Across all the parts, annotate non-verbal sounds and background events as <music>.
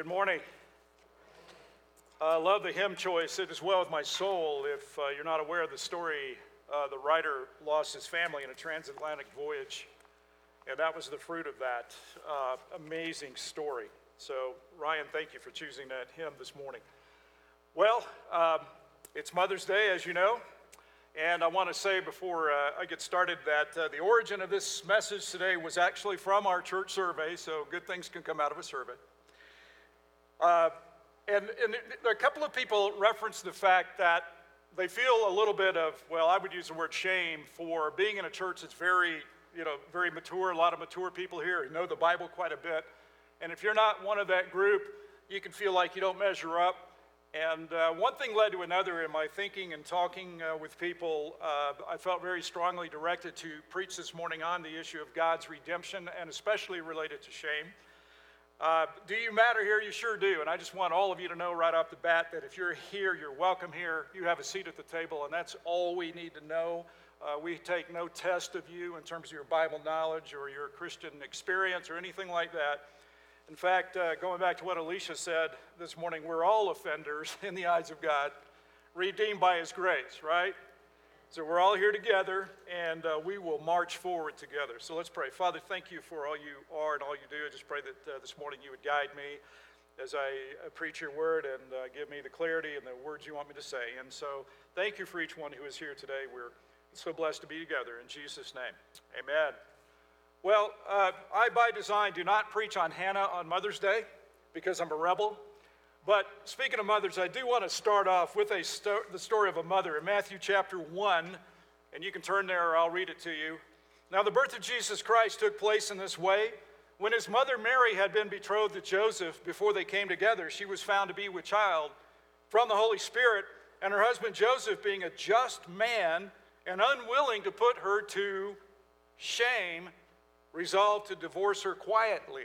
Good morning. I love the hymn choice, It Is Well With My Soul. If uh, you're not aware of the story, uh, the writer lost his family in a transatlantic voyage, and that was the fruit of that uh, amazing story. So, Ryan, thank you for choosing that hymn this morning. Well, um, it's Mother's Day, as you know, and I want to say before uh, I get started that uh, the origin of this message today was actually from our church survey, so good things can come out of a survey. Uh, and, and a couple of people referenced the fact that they feel a little bit of, well, I would use the word shame for being in a church that's very, you know, very mature, a lot of mature people here who know the Bible quite a bit. And if you're not one of that group, you can feel like you don't measure up. And uh, one thing led to another in my thinking and talking uh, with people. Uh, I felt very strongly directed to preach this morning on the issue of God's redemption and especially related to shame. Uh, do you matter here? You sure do. And I just want all of you to know right off the bat that if you're here, you're welcome here. You have a seat at the table, and that's all we need to know. Uh, we take no test of you in terms of your Bible knowledge or your Christian experience or anything like that. In fact, uh, going back to what Alicia said this morning, we're all offenders <laughs> in the eyes of God, redeemed by His grace, right? So we're all here together, and uh, we will march forward together. So let's pray. Father, thank you for all you are and all you do. I just pray that uh, this morning you would guide me as I uh, preach your word and uh, give me the clarity and the words you want me to say. And so thank you for each one who is here today. We're so blessed to be together. In Jesus' name, amen. Well, uh, I, by design, do not preach on Hannah on Mother's Day because I'm a rebel. But speaking of mothers, I do want to start off with a sto- the story of a mother in Matthew chapter 1. And you can turn there or I'll read it to you. Now, the birth of Jesus Christ took place in this way. When his mother Mary had been betrothed to Joseph before they came together, she was found to be with child from the Holy Spirit, and her husband Joseph, being a just man and unwilling to put her to shame, resolved to divorce her quietly.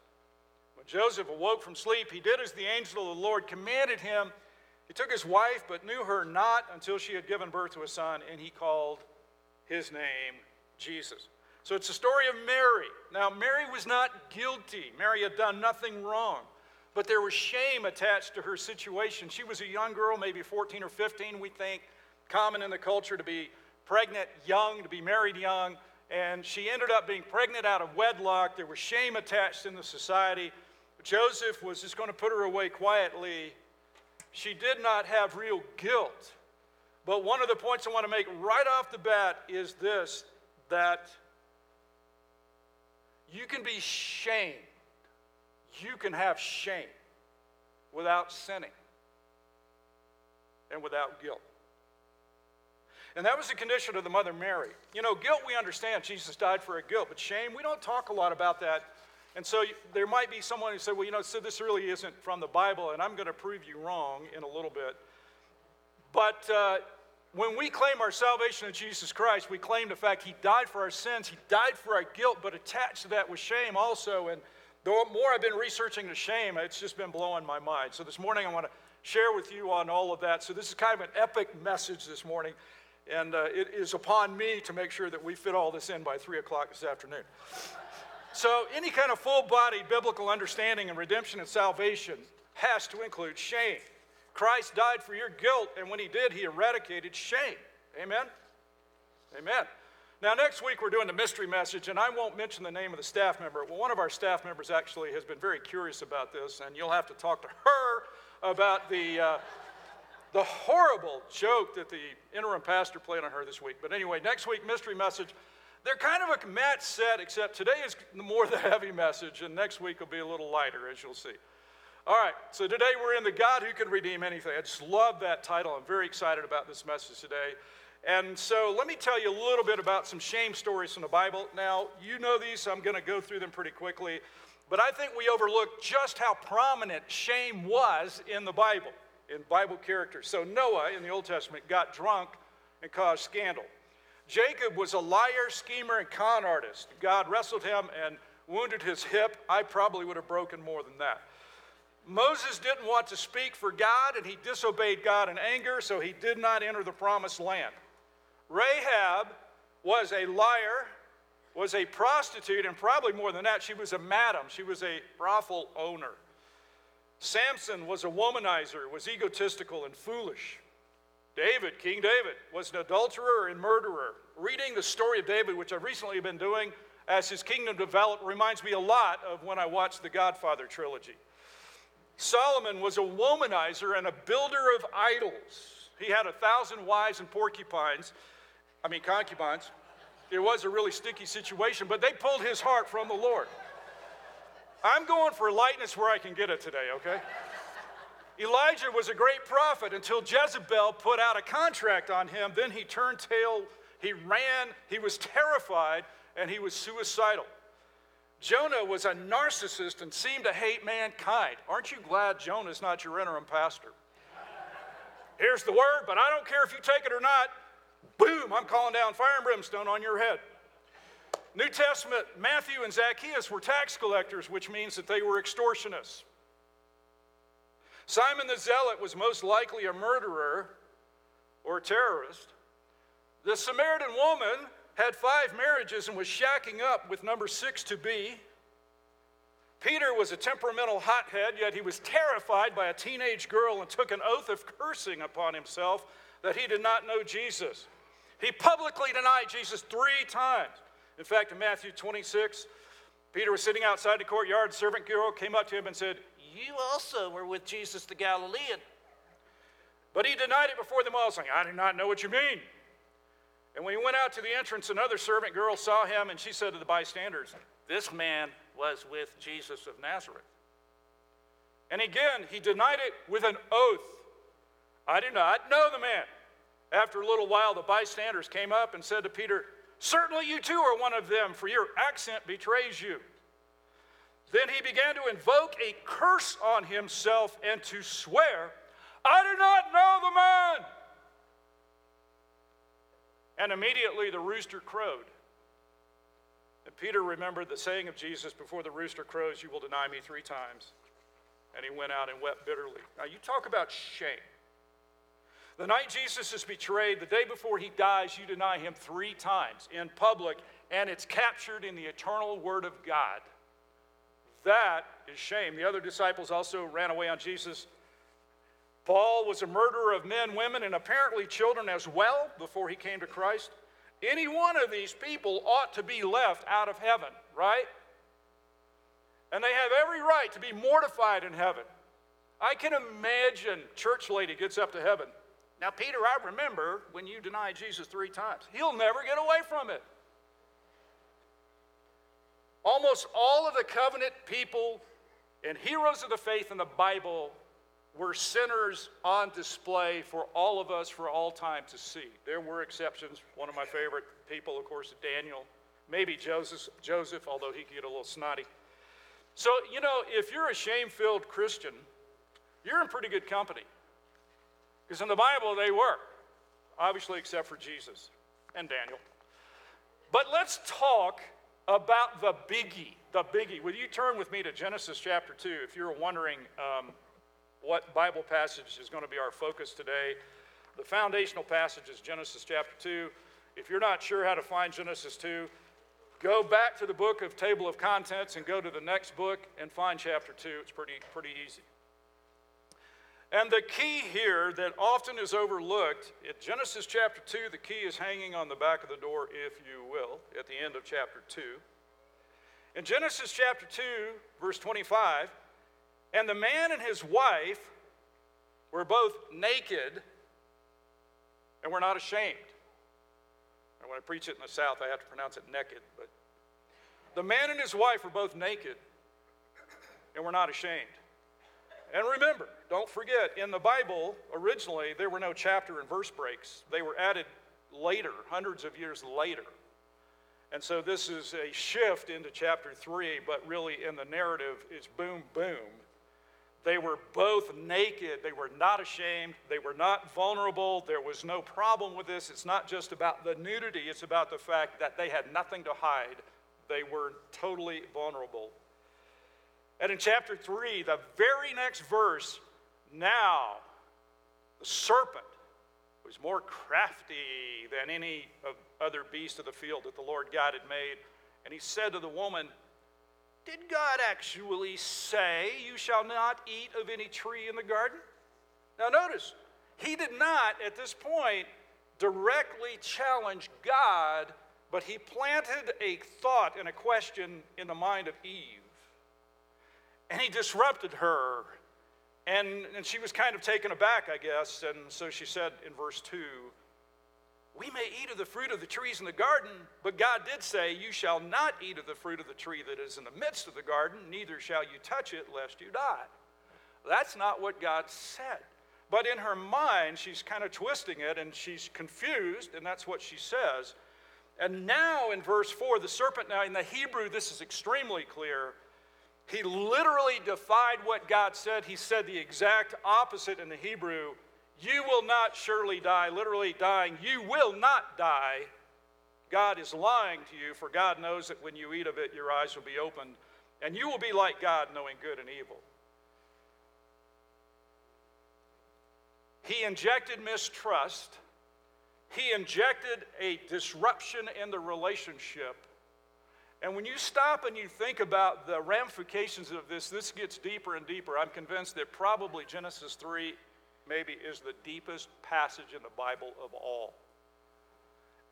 Joseph awoke from sleep, he did as the angel of the Lord commanded him. He took his wife, but knew her not until she had given birth to a son, and he called his name Jesus. So it's the story of Mary. Now, Mary was not guilty, Mary had done nothing wrong, but there was shame attached to her situation. She was a young girl, maybe 14 or 15, we think, common in the culture to be pregnant young, to be married young and she ended up being pregnant out of wedlock. There was shame attached in the society. Joseph was just going to put her away quietly. She did not have real guilt. But one of the points I want to make right off the bat is this that you can be shamed. You can have shame without sinning and without guilt. And that was the condition of the mother Mary. You know, guilt, we understand Jesus died for a guilt, but shame, we don't talk a lot about that. And so there might be someone who said, well, you know, so this really isn't from the Bible, and I'm going to prove you wrong in a little bit. But uh, when we claim our salvation in Jesus Christ, we claim the fact He died for our sins, He died for our guilt, but attached to that was shame also. And the more I've been researching the shame, it's just been blowing my mind. So this morning I want to share with you on all of that. So this is kind of an epic message this morning. And uh, it is upon me to make sure that we fit all this in by 3 o'clock this afternoon. So, any kind of full bodied biblical understanding of redemption and salvation has to include shame. Christ died for your guilt, and when he did, he eradicated shame. Amen? Amen. Now, next week we're doing the mystery message, and I won't mention the name of the staff member. Well, one of our staff members actually has been very curious about this, and you'll have to talk to her about the. Uh, the horrible joke that the interim pastor played on her this week. But anyway, next week, mystery message. They're kind of a match set, except today is more the heavy message, and next week will be a little lighter, as you'll see. All right, so today we're in the God who can redeem anything. I just love that title. I'm very excited about this message today. And so let me tell you a little bit about some shame stories from the Bible. Now, you know these, so I'm going to go through them pretty quickly. But I think we overlook just how prominent shame was in the Bible, in Bible characters. So Noah in the Old Testament got drunk and caused scandal. Jacob was a liar, schemer, and con artist. God wrestled him and wounded his hip. I probably would have broken more than that. Moses didn't want to speak for God and he disobeyed God in anger, so he did not enter the promised land. Rahab was a liar, was a prostitute, and probably more than that, she was a madam. She was a brothel owner. Samson was a womanizer, was egotistical and foolish. David, King David, was an adulterer and murderer. Reading the story of David, which I've recently been doing as his kingdom developed, reminds me a lot of when I watched the Godfather trilogy. Solomon was a womanizer and a builder of idols. He had a thousand wives and porcupines, I mean, concubines. It was a really sticky situation, but they pulled his heart from the Lord. I'm going for lightness where I can get it today, okay? Elijah was a great prophet until Jezebel put out a contract on him. Then he turned tail, he ran, he was terrified, and he was suicidal. Jonah was a narcissist and seemed to hate mankind. Aren't you glad Jonah's not your interim pastor? Here's the word, but I don't care if you take it or not. Boom, I'm calling down fire and brimstone on your head. New Testament, Matthew and Zacchaeus were tax collectors, which means that they were extortionists. Simon the Zealot was most likely a murderer or a terrorist. The Samaritan woman had five marriages and was shacking up with number six to be. Peter was a temperamental hothead, yet he was terrified by a teenage girl and took an oath of cursing upon himself that he did not know Jesus. He publicly denied Jesus three times. In fact, in Matthew 26, Peter was sitting outside the courtyard. Servant girl came up to him and said, You also were with Jesus the Galilean. But he denied it before them all, saying, I do not know what you mean. And when he went out to the entrance, another servant girl saw him, and she said to the bystanders, This man was with Jesus of Nazareth. And again, he denied it with an oath I do not know the man. After a little while, the bystanders came up and said to Peter, Certainly you too are one of them, for your accent betrays you. Then he began to invoke a curse on himself and to swear, I do not know the man. And immediately the rooster crowed. And Peter remembered the saying of Jesus before the rooster crows, You will deny me three times. And he went out and wept bitterly. Now, you talk about shame. The night Jesus is betrayed, the day before he dies, you deny him three times in public, and it's captured in the eternal word of God. That is shame. The other disciples also ran away on Jesus Paul was a murderer of men, women, and apparently children as well before he came to Christ. Any one of these people ought to be left out of heaven, right? And they have every right to be mortified in heaven. I can imagine church lady gets up to heaven. Now, Peter, I remember when you denied Jesus three times. He'll never get away from it. Almost all of the covenant people and heroes of the faith in the Bible were sinners on display for all of us for all time to see. There were exceptions. One of my favorite people, of course, is Daniel, maybe Joseph, Joseph, although he could get a little snotty. So, you know, if you're a shame filled Christian, you're in pretty good company. Because in the Bible, they were, obviously, except for Jesus and Daniel. But let's talk about the biggie. The biggie. Will you turn with me to Genesis chapter 2 if you're wondering um, what Bible passage is going to be our focus today. The foundational passage is Genesis chapter 2. If you're not sure how to find Genesis 2, go back to the book of table of contents and go to the next book and find chapter 2. It's pretty, pretty easy. And the key here that often is overlooked, in Genesis chapter 2, the key is hanging on the back of the door, if you will, at the end of chapter 2. In Genesis chapter 2, verse 25, and the man and his wife were both naked and were not ashamed. And when I preach it in the South, I have to pronounce it naked. But the man and his wife were both naked and were not ashamed. And remember, don't forget, in the Bible, originally, there were no chapter and verse breaks. They were added later, hundreds of years later. And so this is a shift into chapter three, but really in the narrative, it's boom, boom. They were both naked. They were not ashamed. They were not vulnerable. There was no problem with this. It's not just about the nudity, it's about the fact that they had nothing to hide. They were totally vulnerable. And in chapter 3, the very next verse, now the serpent was more crafty than any other beast of the field that the Lord God had made. And he said to the woman, Did God actually say, You shall not eat of any tree in the garden? Now, notice, he did not at this point directly challenge God, but he planted a thought and a question in the mind of Eve. And he disrupted her. And, and she was kind of taken aback, I guess. And so she said in verse 2 We may eat of the fruit of the trees in the garden, but God did say, You shall not eat of the fruit of the tree that is in the midst of the garden, neither shall you touch it, lest you die. That's not what God said. But in her mind, she's kind of twisting it and she's confused, and that's what she says. And now in verse 4, the serpent, now in the Hebrew, this is extremely clear. He literally defied what God said. He said the exact opposite in the Hebrew You will not surely die, literally dying, you will not die. God is lying to you, for God knows that when you eat of it, your eyes will be opened, and you will be like God, knowing good and evil. He injected mistrust. He injected a disruption in the relationship and when you stop and you think about the ramifications of this, this gets deeper and deeper. I'm convinced that probably Genesis 3 maybe is the deepest passage in the Bible of all.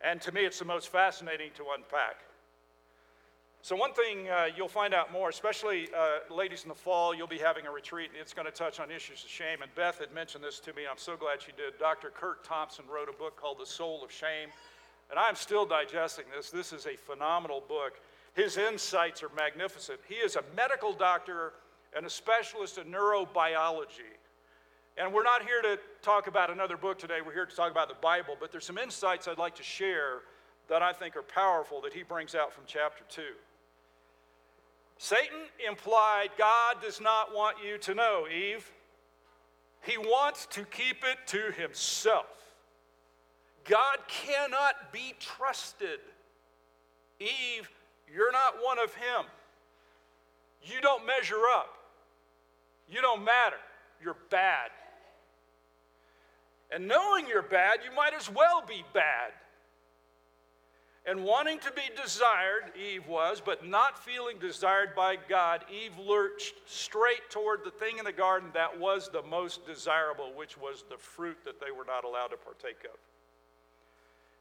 And to me, it's the most fascinating to unpack. So, one thing uh, you'll find out more, especially uh, ladies in the fall, you'll be having a retreat. And it's going to touch on issues of shame. And Beth had mentioned this to me. I'm so glad she did. Dr. Kurt Thompson wrote a book called The Soul of Shame. And I'm still digesting this. This is a phenomenal book. His insights are magnificent. He is a medical doctor and a specialist in neurobiology. And we're not here to talk about another book today, we're here to talk about the Bible, but there's some insights I'd like to share that I think are powerful that he brings out from chapter 2. Satan implied God does not want you to know, Eve. He wants to keep it to himself. God cannot be trusted. Eve you're not one of Him. You don't measure up. You don't matter. You're bad. And knowing you're bad, you might as well be bad. And wanting to be desired, Eve was, but not feeling desired by God, Eve lurched straight toward the thing in the garden that was the most desirable, which was the fruit that they were not allowed to partake of.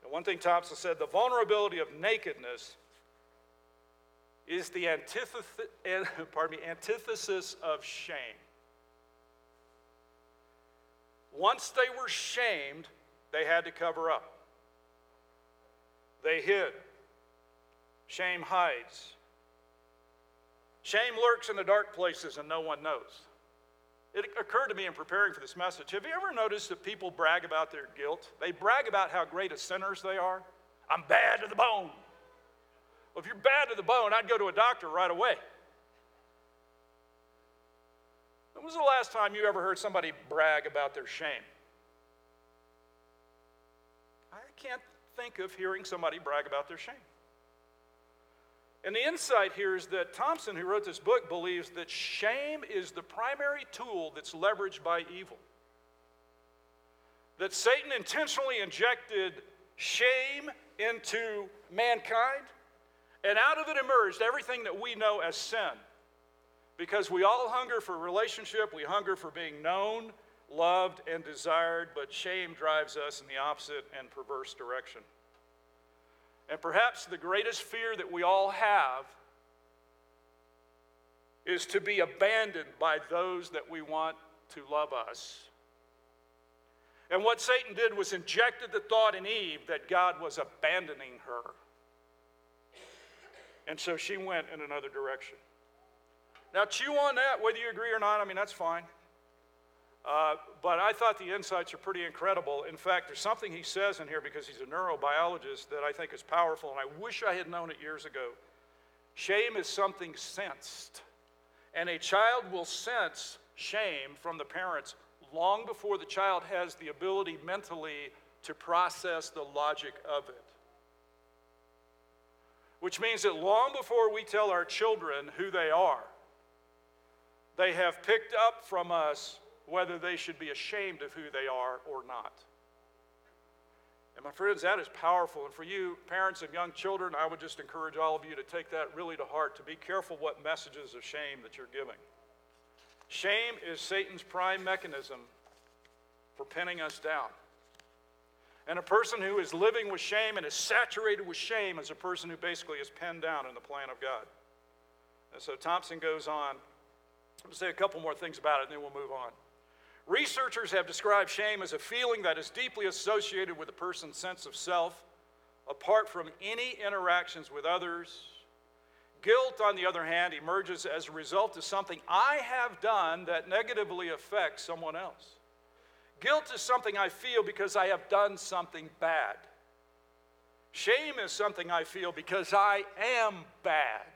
And one thing Thompson said the vulnerability of nakedness is the antithesis, <laughs> pardon me, antithesis of shame. Once they were shamed, they had to cover up. They hid. Shame hides. Shame lurks in the dark places and no one knows. It occurred to me in preparing for this message. Have you ever noticed that people brag about their guilt? They brag about how great of sinners they are. I'm bad to the bone. Well, if you're bad to the bone, I'd go to a doctor right away. When was the last time you ever heard somebody brag about their shame? I can't think of hearing somebody brag about their shame. And the insight here is that Thompson, who wrote this book, believes that shame is the primary tool that's leveraged by evil. That Satan intentionally injected shame into mankind and out of it emerged everything that we know as sin. Because we all hunger for relationship, we hunger for being known, loved, and desired, but shame drives us in the opposite and perverse direction. And perhaps the greatest fear that we all have is to be abandoned by those that we want to love us. And what Satan did was injected the thought in Eve that God was abandoning her. And so she went in another direction. Now, chew on that, whether you agree or not, I mean, that's fine. Uh, but I thought the insights are pretty incredible. In fact, there's something he says in here because he's a neurobiologist that I think is powerful, and I wish I had known it years ago. Shame is something sensed, and a child will sense shame from the parents long before the child has the ability mentally to process the logic of it. Which means that long before we tell our children who they are, they have picked up from us whether they should be ashamed of who they are or not. And my friends, that is powerful. And for you, parents of young children, I would just encourage all of you to take that really to heart, to be careful what messages of shame that you're giving. Shame is Satan's prime mechanism for pinning us down. And a person who is living with shame and is saturated with shame is a person who basically is pinned down in the plan of God. And so Thompson goes on. I'll say a couple more things about it and then we'll move on. Researchers have described shame as a feeling that is deeply associated with a person's sense of self, apart from any interactions with others. Guilt, on the other hand, emerges as a result of something I have done that negatively affects someone else. Guilt is something I feel because I have done something bad. Shame is something I feel because I am bad.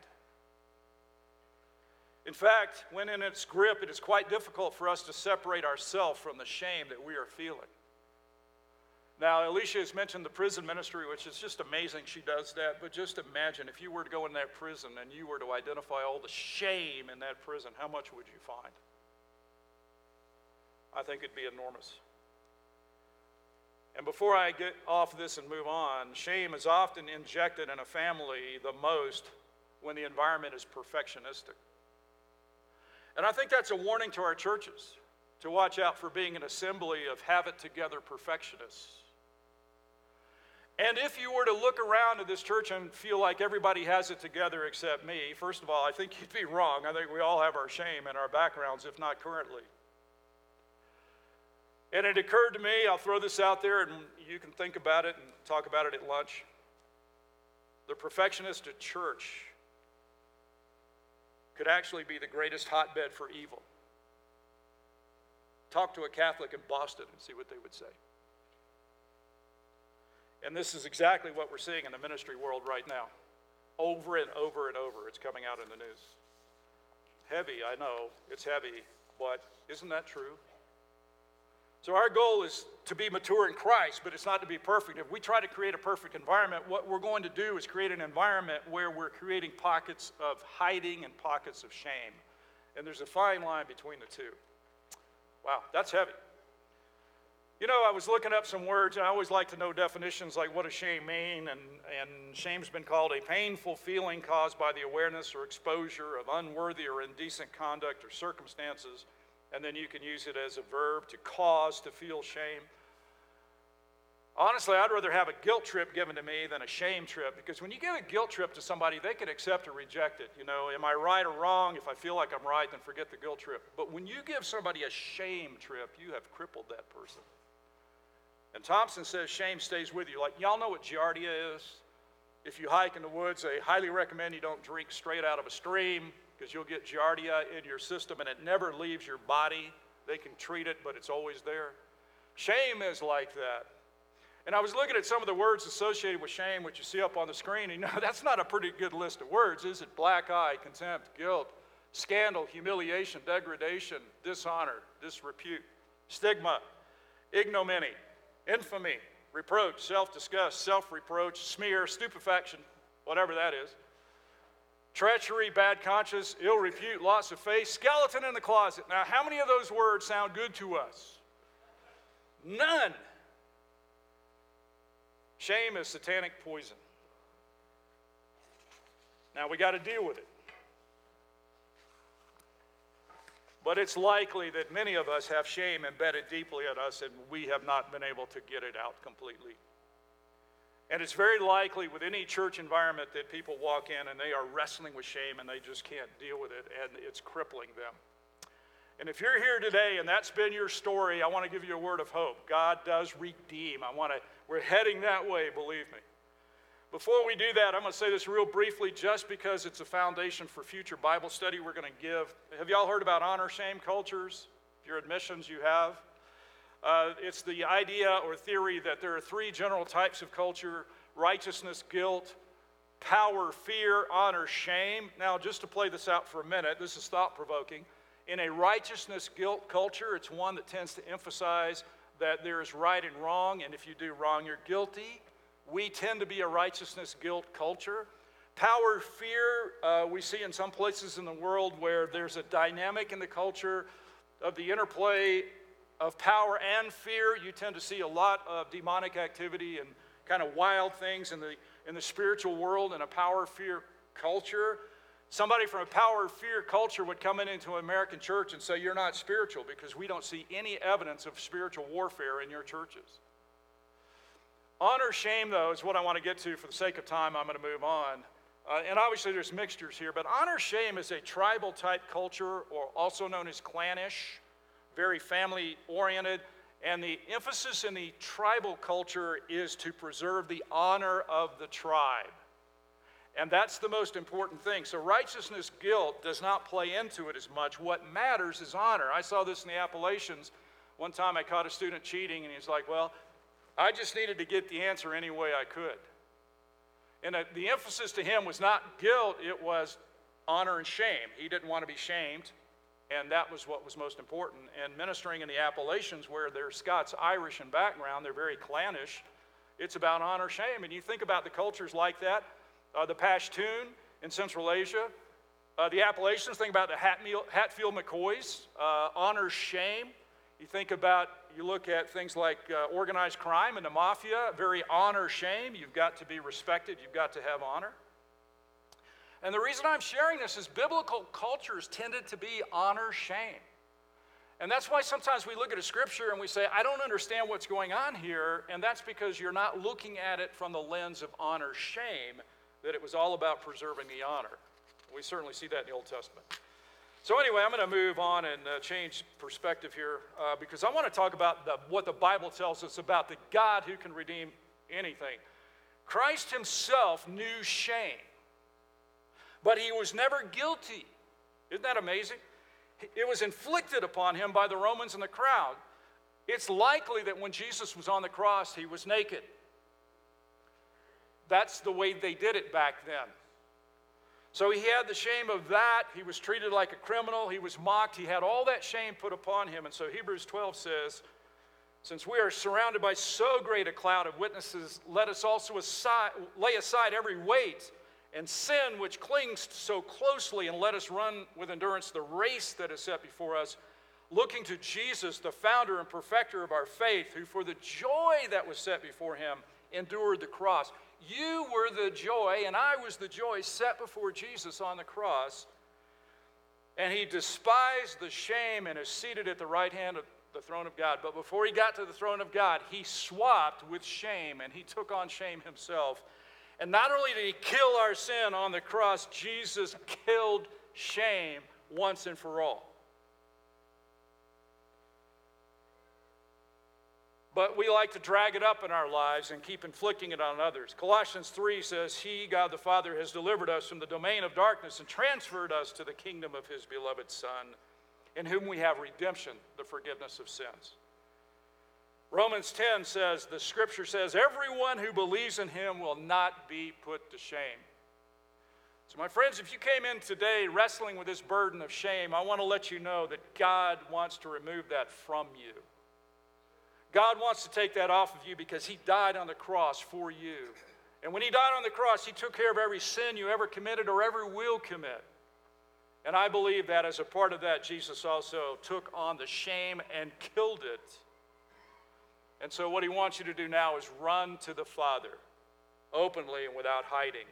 In fact, when in its grip, it is quite difficult for us to separate ourselves from the shame that we are feeling. Now, Alicia has mentioned the prison ministry, which is just amazing she does that. But just imagine if you were to go in that prison and you were to identify all the shame in that prison, how much would you find? I think it'd be enormous. And before I get off this and move on, shame is often injected in a family the most when the environment is perfectionistic. And I think that's a warning to our churches to watch out for being an assembly of have it together perfectionists. And if you were to look around at this church and feel like everybody has it together except me, first of all, I think you'd be wrong. I think we all have our shame and our backgrounds, if not currently. And it occurred to me, I'll throw this out there and you can think about it and talk about it at lunch. The perfectionist at church could actually be the greatest hotbed for evil. Talk to a Catholic in Boston and see what they would say. And this is exactly what we're seeing in the ministry world right now. Over and over and over, it's coming out in the news. Heavy, I know, it's heavy, but isn't that true? So, our goal is to be mature in Christ, but it's not to be perfect. If we try to create a perfect environment, what we're going to do is create an environment where we're creating pockets of hiding and pockets of shame. And there's a fine line between the two. Wow, that's heavy. You know, I was looking up some words, and I always like to know definitions like what does shame mean? And, and shame's been called a painful feeling caused by the awareness or exposure of unworthy or indecent conduct or circumstances and then you can use it as a verb to cause to feel shame. Honestly, I'd rather have a guilt trip given to me than a shame trip because when you give a guilt trip to somebody, they can accept or reject it. You know, am I right or wrong? If I feel like I'm right, then forget the guilt trip. But when you give somebody a shame trip, you have crippled that person. And Thompson says shame stays with you. Like, y'all know what Giardia is? If you hike in the woods, they highly recommend you don't drink straight out of a stream because you'll get giardia in your system and it never leaves your body. They can treat it, but it's always there. Shame is like that. And I was looking at some of the words associated with shame, which you see up on the screen, <laughs> you know, that's not a pretty good list of words, is it? Black eye, contempt, guilt, scandal, humiliation, degradation, dishonor, disrepute, stigma, ignominy, infamy, reproach, self disgust, self reproach, smear, stupefaction, whatever that is, treachery, bad conscience, ill repute, loss of faith, skeleton in the closet. Now, how many of those words sound good to us? None. Shame is satanic poison. Now, we got to deal with it. But it's likely that many of us have shame embedded deeply in us and we have not been able to get it out completely. And it's very likely with any church environment that people walk in and they are wrestling with shame and they just can't deal with it and it's crippling them. And if you're here today and that's been your story, I want to give you a word of hope. God does redeem. I want to, we're heading that way, believe me. Before we do that, I'm going to say this real briefly just because it's a foundation for future Bible study we're going to give. Have y'all heard about honor shame cultures? If you're admissions, you have. Uh, it's the idea or theory that there are three general types of culture righteousness, guilt, power, fear, honor, shame. Now, just to play this out for a minute, this is thought provoking. In a righteousness guilt culture, it's one that tends to emphasize that there is right and wrong, and if you do wrong, you're guilty. We tend to be a righteousness guilt culture. Power, fear, uh, we see in some places in the world where there's a dynamic in the culture of the interplay of power and fear. You tend to see a lot of demonic activity and kind of wild things in the, in the spiritual world in a power, fear culture. Somebody from a power, fear culture would come in into an American church and say, You're not spiritual because we don't see any evidence of spiritual warfare in your churches. Honor, shame, though, is what I want to get to for the sake of time. I'm going to move on. Uh, and obviously, there's mixtures here, but honor shame is a tribal type culture, or also known as clannish, very family oriented. And the emphasis in the tribal culture is to preserve the honor of the tribe. And that's the most important thing. So, righteousness guilt does not play into it as much. What matters is honor. I saw this in the Appalachians. One time I caught a student cheating, and he's like, Well, I just needed to get the answer any way I could. And the emphasis to him was not guilt, it was honor and shame. He didn't want to be shamed, and that was what was most important. And ministering in the Appalachians, where they're Scots Irish in background, they're very clannish, it's about honor, shame. And you think about the cultures like that uh, the Pashtun in Central Asia, uh, the Appalachians, think about the Hatfield McCoys, uh, honor, shame. You think about you look at things like uh, organized crime and the mafia, very honor, shame. You've got to be respected, you've got to have honor. And the reason I'm sharing this is biblical cultures tended to be honor, shame. And that's why sometimes we look at a scripture and we say, I don't understand what's going on here. And that's because you're not looking at it from the lens of honor, shame, that it was all about preserving the honor. We certainly see that in the Old Testament. So, anyway, I'm going to move on and uh, change perspective here uh, because I want to talk about the, what the Bible tells us about the God who can redeem anything. Christ himself knew shame, but he was never guilty. Isn't that amazing? It was inflicted upon him by the Romans and the crowd. It's likely that when Jesus was on the cross, he was naked. That's the way they did it back then. So he had the shame of that. He was treated like a criminal. He was mocked. He had all that shame put upon him. And so Hebrews 12 says, Since we are surrounded by so great a cloud of witnesses, let us also aside, lay aside every weight and sin which clings so closely, and let us run with endurance the race that is set before us, looking to Jesus, the founder and perfecter of our faith, who for the joy that was set before him endured the cross you were the joy, and I was the joy set before Jesus on the cross. And he despised the shame and is seated at the right hand of the throne of God. But before he got to the throne of God, he swapped with shame and he took on shame himself. And not only did he kill our sin on the cross, Jesus killed shame once and for all. but we like to drag it up in our lives and keep inflicting it on others. Colossians 3 says, He, God the Father, has delivered us from the domain of darkness and transferred us to the kingdom of His beloved Son, in whom we have redemption, the forgiveness of sins. Romans 10 says, The scripture says, Everyone who believes in Him will not be put to shame. So, my friends, if you came in today wrestling with this burden of shame, I want to let you know that God wants to remove that from you. God wants to take that off of you because He died on the cross for you. And when He died on the cross, He took care of every sin you ever committed or ever will commit. And I believe that as a part of that, Jesus also took on the shame and killed it. And so, what He wants you to do now is run to the Father openly and without hiding.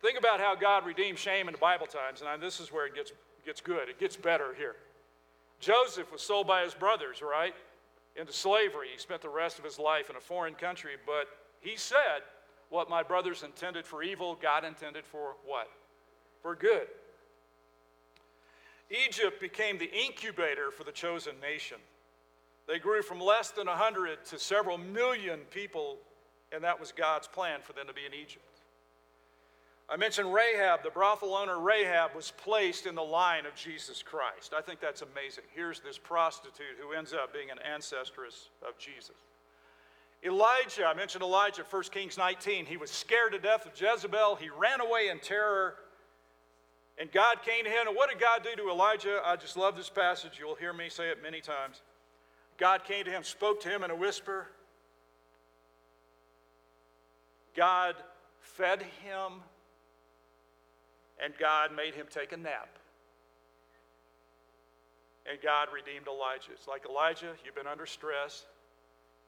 Think about how God redeemed shame in the Bible times, and this is where it gets, gets good. It gets better here. Joseph was sold by his brothers, right, into slavery. He spent the rest of his life in a foreign country, but he said, What my brothers intended for evil, God intended for what? For good. Egypt became the incubator for the chosen nation. They grew from less than 100 to several million people, and that was God's plan for them to be in Egypt. I mentioned Rahab, the brothel owner Rahab was placed in the line of Jesus Christ. I think that's amazing. Here's this prostitute who ends up being an ancestress of Jesus. Elijah, I mentioned Elijah, 1 Kings 19. He was scared to death of Jezebel. He ran away in terror. And God came to him. And what did God do to Elijah? I just love this passage. You'll hear me say it many times. God came to him, spoke to him in a whisper. God fed him, and God made him take a nap. And God redeemed Elijah. It's like Elijah, you've been under stress.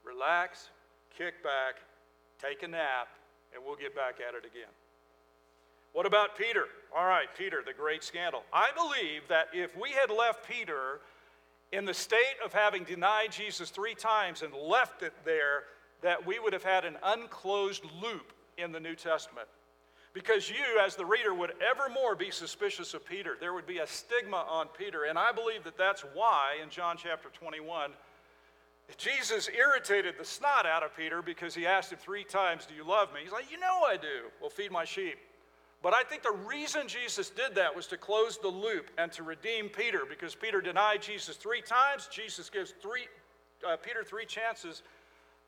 Relax, kick back, take a nap, and we'll get back at it again. What about Peter? All right, Peter, the great scandal. I believe that if we had left Peter in the state of having denied Jesus three times and left it there, that we would have had an unclosed loop in the New Testament. Because you, as the reader, would evermore be suspicious of Peter. There would be a stigma on Peter. And I believe that that's why in John chapter 21, Jesus irritated the snot out of Peter because he asked him three times, Do you love me? He's like, You know I do. Well, feed my sheep. But I think the reason Jesus did that was to close the loop and to redeem Peter because Peter denied Jesus three times. Jesus gives three, uh, Peter three chances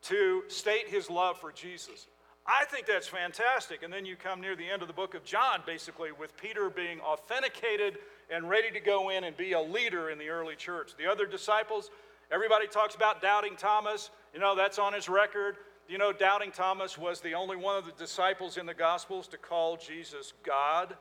to state his love for Jesus. I think that's fantastic. And then you come near the end of the book of John, basically, with Peter being authenticated and ready to go in and be a leader in the early church. The other disciples, Everybody talks about doubting Thomas. You know, that's on his record. You know, doubting Thomas was the only one of the disciples in the Gospels to call Jesus God.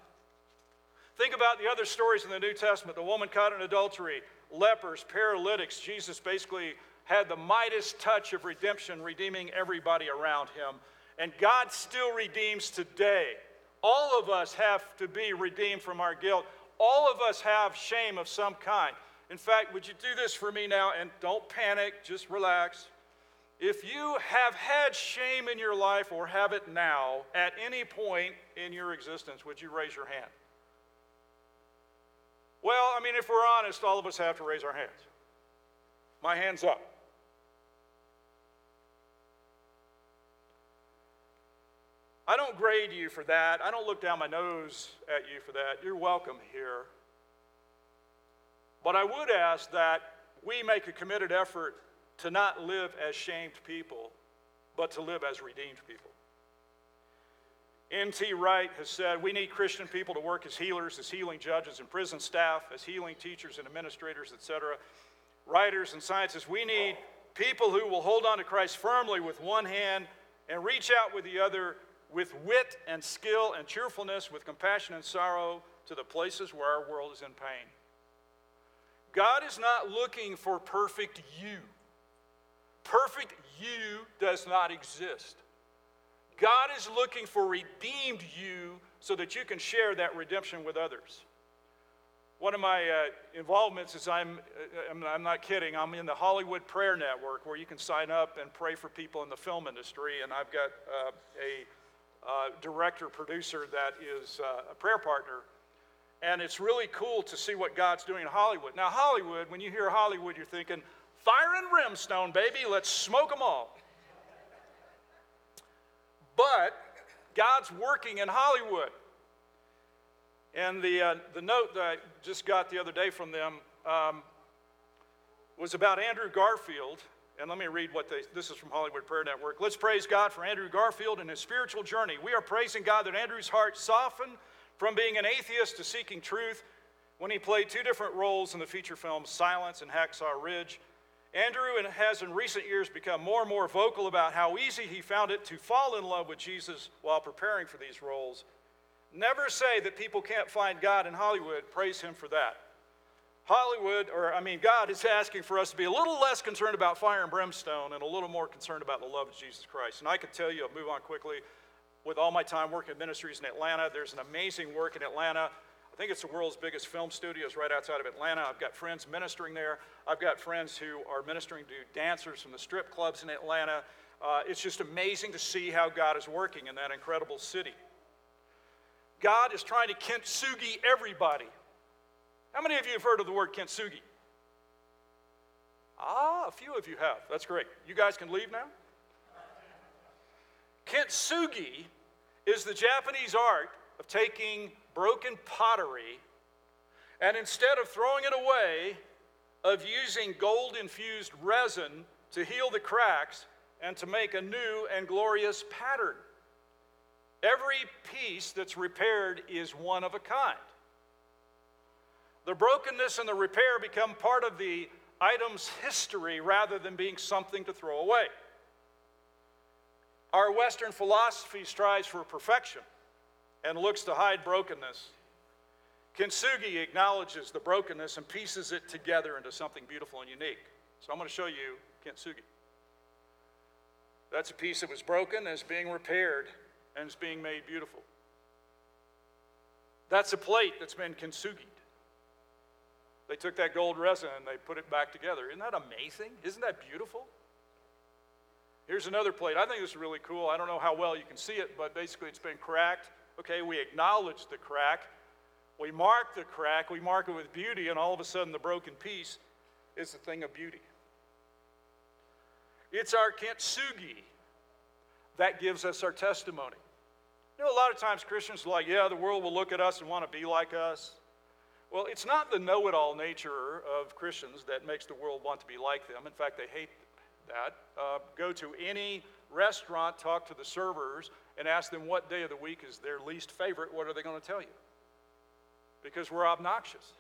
Think about the other stories in the New Testament the woman caught in adultery, lepers, paralytics. Jesus basically had the Midas touch of redemption, redeeming everybody around him. And God still redeems today. All of us have to be redeemed from our guilt. All of us have shame of some kind. In fact, would you do this for me now? And don't panic, just relax. If you have had shame in your life or have it now at any point in your existence, would you raise your hand? Well, I mean, if we're honest, all of us have to raise our hands. My hand's up. I don't grade you for that. I don't look down my nose at you for that. You're welcome here. But I would ask that we make a committed effort to not live as shamed people, but to live as redeemed people. N.T. Wright has said we need Christian people to work as healers, as healing judges and prison staff, as healing teachers and administrators, etc., writers and scientists. We need people who will hold on to Christ firmly with one hand and reach out with the other with wit and skill and cheerfulness, with compassion and sorrow to the places where our world is in pain. God is not looking for perfect you. Perfect you does not exist. God is looking for redeemed you so that you can share that redemption with others. One of my uh, involvements is I'm, uh, I'm, I'm, not kidding, I'm in the Hollywood Prayer Network where you can sign up and pray for people in the film industry. And I've got uh, a uh, director producer that is uh, a prayer partner and it's really cool to see what God's doing in Hollywood. Now, Hollywood, when you hear Hollywood, you're thinking, fire and brimstone, baby, let's smoke them all. But God's working in Hollywood. And the, uh, the note that I just got the other day from them um, was about Andrew Garfield. And let me read what they, this is from Hollywood Prayer Network. Let's praise God for Andrew Garfield and his spiritual journey. We are praising God that Andrew's heart softened from being an atheist to seeking truth, when he played two different roles in the feature films Silence and Hacksaw Ridge, Andrew has in recent years become more and more vocal about how easy he found it to fall in love with Jesus while preparing for these roles. Never say that people can't find God in Hollywood. Praise him for that. Hollywood, or I mean, God is asking for us to be a little less concerned about fire and brimstone and a little more concerned about the love of Jesus Christ. And I can tell you, I'll move on quickly with all my time working in ministries in Atlanta. There's an amazing work in Atlanta. I think it's the world's biggest film studios right outside of Atlanta. I've got friends ministering there. I've got friends who are ministering to dancers from the strip clubs in Atlanta. Uh, it's just amazing to see how God is working in that incredible city. God is trying to kintsugi everybody. How many of you have heard of the word kintsugi? Ah, a few of you have. That's great. You guys can leave now? Kintsugi is the Japanese art of taking broken pottery and instead of throwing it away, of using gold infused resin to heal the cracks and to make a new and glorious pattern. Every piece that's repaired is one of a kind. The brokenness and the repair become part of the item's history rather than being something to throw away. Our Western philosophy strives for perfection and looks to hide brokenness. Kintsugi acknowledges the brokenness and pieces it together into something beautiful and unique. So I'm going to show you kintsugi. That's a piece that was broken is being repaired and is being made beautiful. That's a plate that's been kintsugied. They took that gold resin and they put it back together. Isn't that amazing? Isn't that beautiful? Here's another plate. I think this is really cool. I don't know how well you can see it, but basically it's been cracked. Okay, we acknowledge the crack. We mark the crack, we mark it with beauty, and all of a sudden the broken piece is a thing of beauty. It's our kintsugi that gives us our testimony. You know, a lot of times Christians are like, yeah, the world will look at us and want to be like us. Well, it's not the know it all nature of Christians that makes the world want to be like them. In fact, they hate that. Uh, go to any restaurant, talk to the servers, and ask them what day of the week is their least favorite. What are they going to tell you? Because we're obnoxious.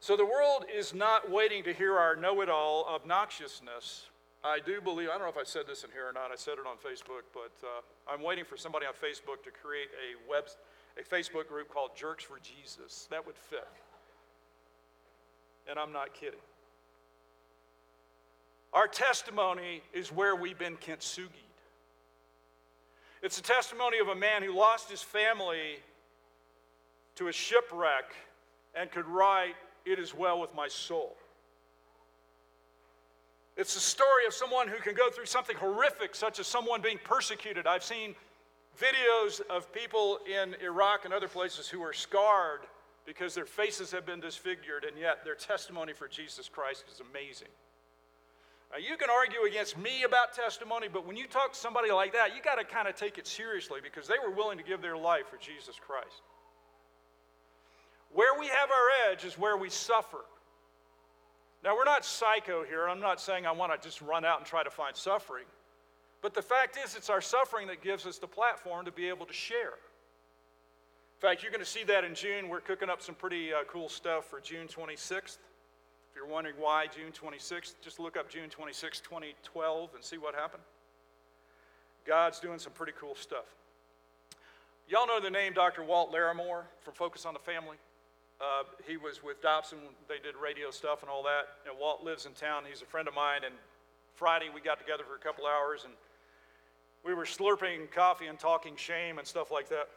So the world is not waiting to hear our know it all obnoxiousness. I do believe, I don't know if I said this in here or not, I said it on Facebook, but uh, I'm waiting for somebody on Facebook to create a web, a Facebook group called Jerks for Jesus. That would fit. And I'm not kidding. Our testimony is where we've been kintsugied. It's a testimony of a man who lost his family to a shipwreck and could write, It is well with my soul. It's the story of someone who can go through something horrific, such as someone being persecuted. I've seen videos of people in Iraq and other places who are scarred because their faces have been disfigured, and yet their testimony for Jesus Christ is amazing. Now, you can argue against me about testimony, but when you talk to somebody like that, you got to kind of take it seriously because they were willing to give their life for Jesus Christ. Where we have our edge is where we suffer. Now, we're not psycho here. I'm not saying I want to just run out and try to find suffering. But the fact is, it's our suffering that gives us the platform to be able to share. In fact, you're going to see that in June. We're cooking up some pretty uh, cool stuff for June 26th. If you're wondering why June 26th, just look up June 26, 2012, and see what happened. God's doing some pretty cool stuff. Y'all know the name Dr. Walt Larimore from Focus on the Family? Uh, he was with Dobson. They did radio stuff and all that. And Walt lives in town. He's a friend of mine. And Friday we got together for a couple hours and we were slurping coffee and talking shame and stuff like that.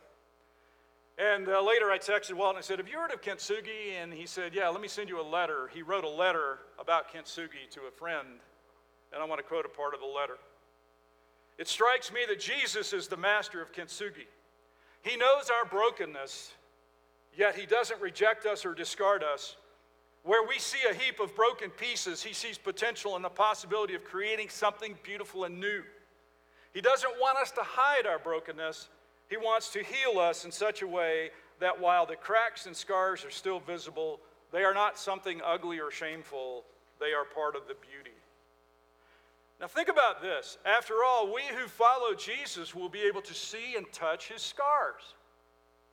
And uh, later I texted Walt and I said, Have you heard of Kintsugi? And he said, Yeah, let me send you a letter. He wrote a letter about Kintsugi to a friend. And I want to quote a part of the letter. It strikes me that Jesus is the master of Kintsugi. He knows our brokenness Yet he doesn't reject us or discard us. Where we see a heap of broken pieces, he sees potential and the possibility of creating something beautiful and new. He doesn't want us to hide our brokenness. He wants to heal us in such a way that while the cracks and scars are still visible, they are not something ugly or shameful. They are part of the beauty. Now, think about this. After all, we who follow Jesus will be able to see and touch his scars.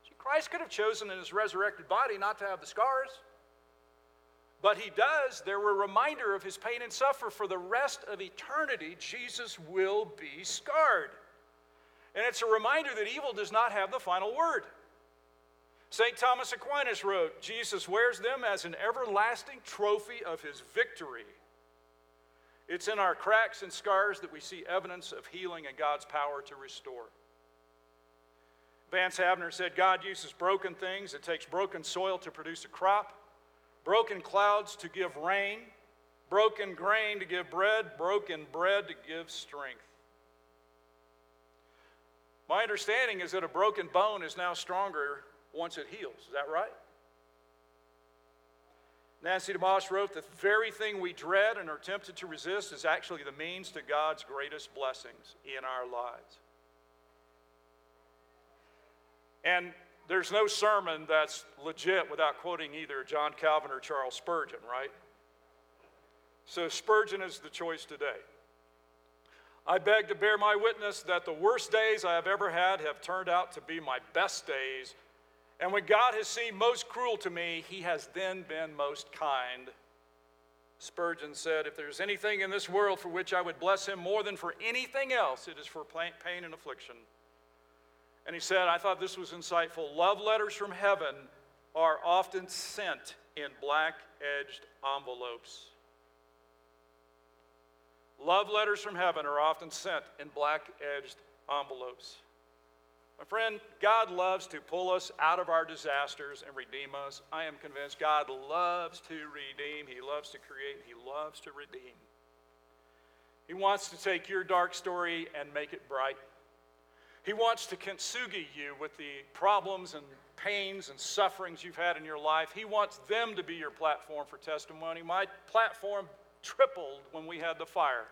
See, Christ could have chosen in his resurrected body not to have the scars. But he does. They're a reminder of his pain and suffer. For the rest of eternity, Jesus will be scarred. And it's a reminder that evil does not have the final word. St. Thomas Aquinas wrote Jesus wears them as an everlasting trophy of his victory. It's in our cracks and scars that we see evidence of healing and God's power to restore. Vance Havner said God uses broken things. It takes broken soil to produce a crop, broken clouds to give rain, broken grain to give bread, broken bread to give strength. My understanding is that a broken bone is now stronger once it heals. Is that right? Nancy DeMoss wrote, The very thing we dread and are tempted to resist is actually the means to God's greatest blessings in our lives. And there's no sermon that's legit without quoting either John Calvin or Charles Spurgeon, right? So Spurgeon is the choice today. I beg to bear my witness that the worst days I have ever had have turned out to be my best days. And when God has seemed most cruel to me, he has then been most kind. Spurgeon said, If there's anything in this world for which I would bless him more than for anything else, it is for pain and affliction. And he said, I thought this was insightful. Love letters from heaven are often sent in black edged envelopes. Love letters from heaven are often sent in black edged envelopes. My friend, God loves to pull us out of our disasters and redeem us. I am convinced God loves to redeem, He loves to create, He loves to redeem. He wants to take your dark story and make it bright. He wants to kintsugi you with the problems and pains and sufferings you've had in your life. He wants them to be your platform for testimony. My platform tripled when we had the fire.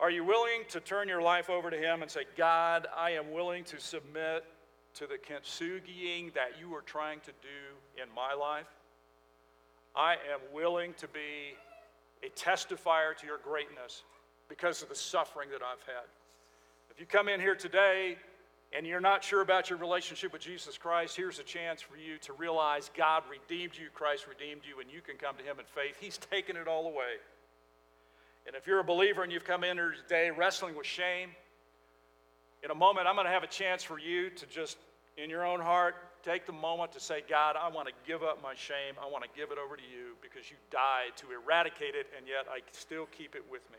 Are you willing to turn your life over to Him and say, God, I am willing to submit to the kintsugiing that you are trying to do in my life? I am willing to be a testifier to your greatness because of the suffering that I've had. If you come in here today and you're not sure about your relationship with Jesus Christ, here's a chance for you to realize God redeemed you, Christ redeemed you, and you can come to Him in faith. He's taken it all away. And if you're a believer and you've come in here today wrestling with shame, in a moment I'm going to have a chance for you to just, in your own heart, take the moment to say, God, I want to give up my shame. I want to give it over to you because you died to eradicate it, and yet I still keep it with me.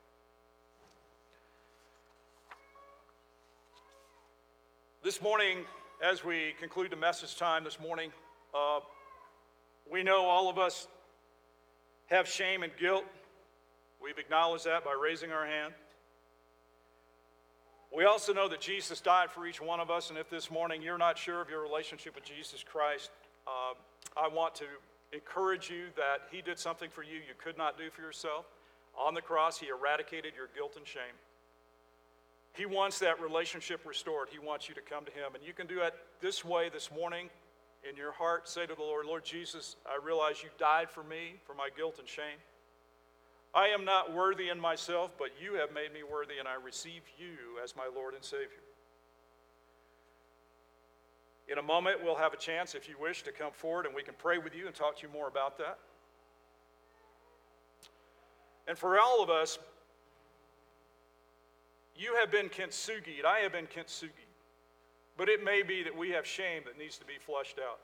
This morning, as we conclude the message time this morning, uh, we know all of us have shame and guilt. We've acknowledged that by raising our hand. We also know that Jesus died for each one of us, and if this morning you're not sure of your relationship with Jesus Christ, uh, I want to encourage you that He did something for you you could not do for yourself. On the cross, He eradicated your guilt and shame. He wants that relationship restored. He wants you to come to Him. And you can do it this way this morning in your heart. Say to the Lord, Lord Jesus, I realize you died for me, for my guilt and shame. I am not worthy in myself, but you have made me worthy, and I receive you as my Lord and Savior. In a moment, we'll have a chance, if you wish, to come forward and we can pray with you and talk to you more about that. And for all of us, you have been kintsugied. I have been kintsugied. But it may be that we have shame that needs to be flushed out.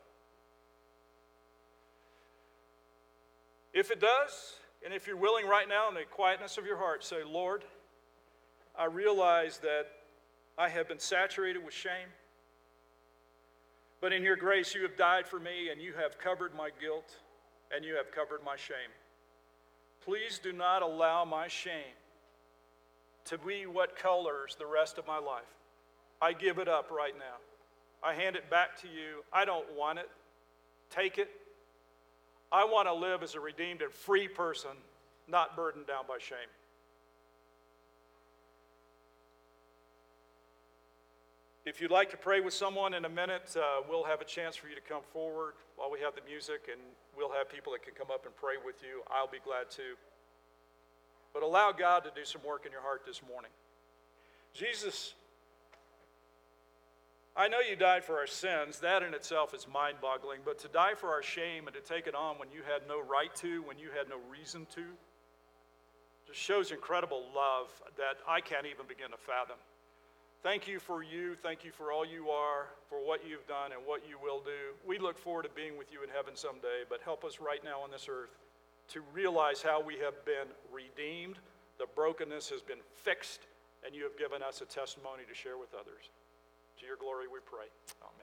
If it does, and if you're willing right now in the quietness of your heart, say, Lord, I realize that I have been saturated with shame. But in your grace, you have died for me and you have covered my guilt and you have covered my shame. Please do not allow my shame to be what colors the rest of my life. I give it up right now. I hand it back to you. I don't want it. Take it. I want to live as a redeemed and free person, not burdened down by shame. If you'd like to pray with someone in a minute, uh, we'll have a chance for you to come forward while we have the music, and we'll have people that can come up and pray with you. I'll be glad to. But allow God to do some work in your heart this morning. Jesus, I know you died for our sins. That in itself is mind boggling. But to die for our shame and to take it on when you had no right to, when you had no reason to, just shows incredible love that I can't even begin to fathom. Thank you for you. Thank you for all you are, for what you've done and what you will do. We look forward to being with you in heaven someday, but help us right now on this earth to realize how we have been redeemed, the brokenness has been fixed, and you have given us a testimony to share with others. To your glory we pray. Amen.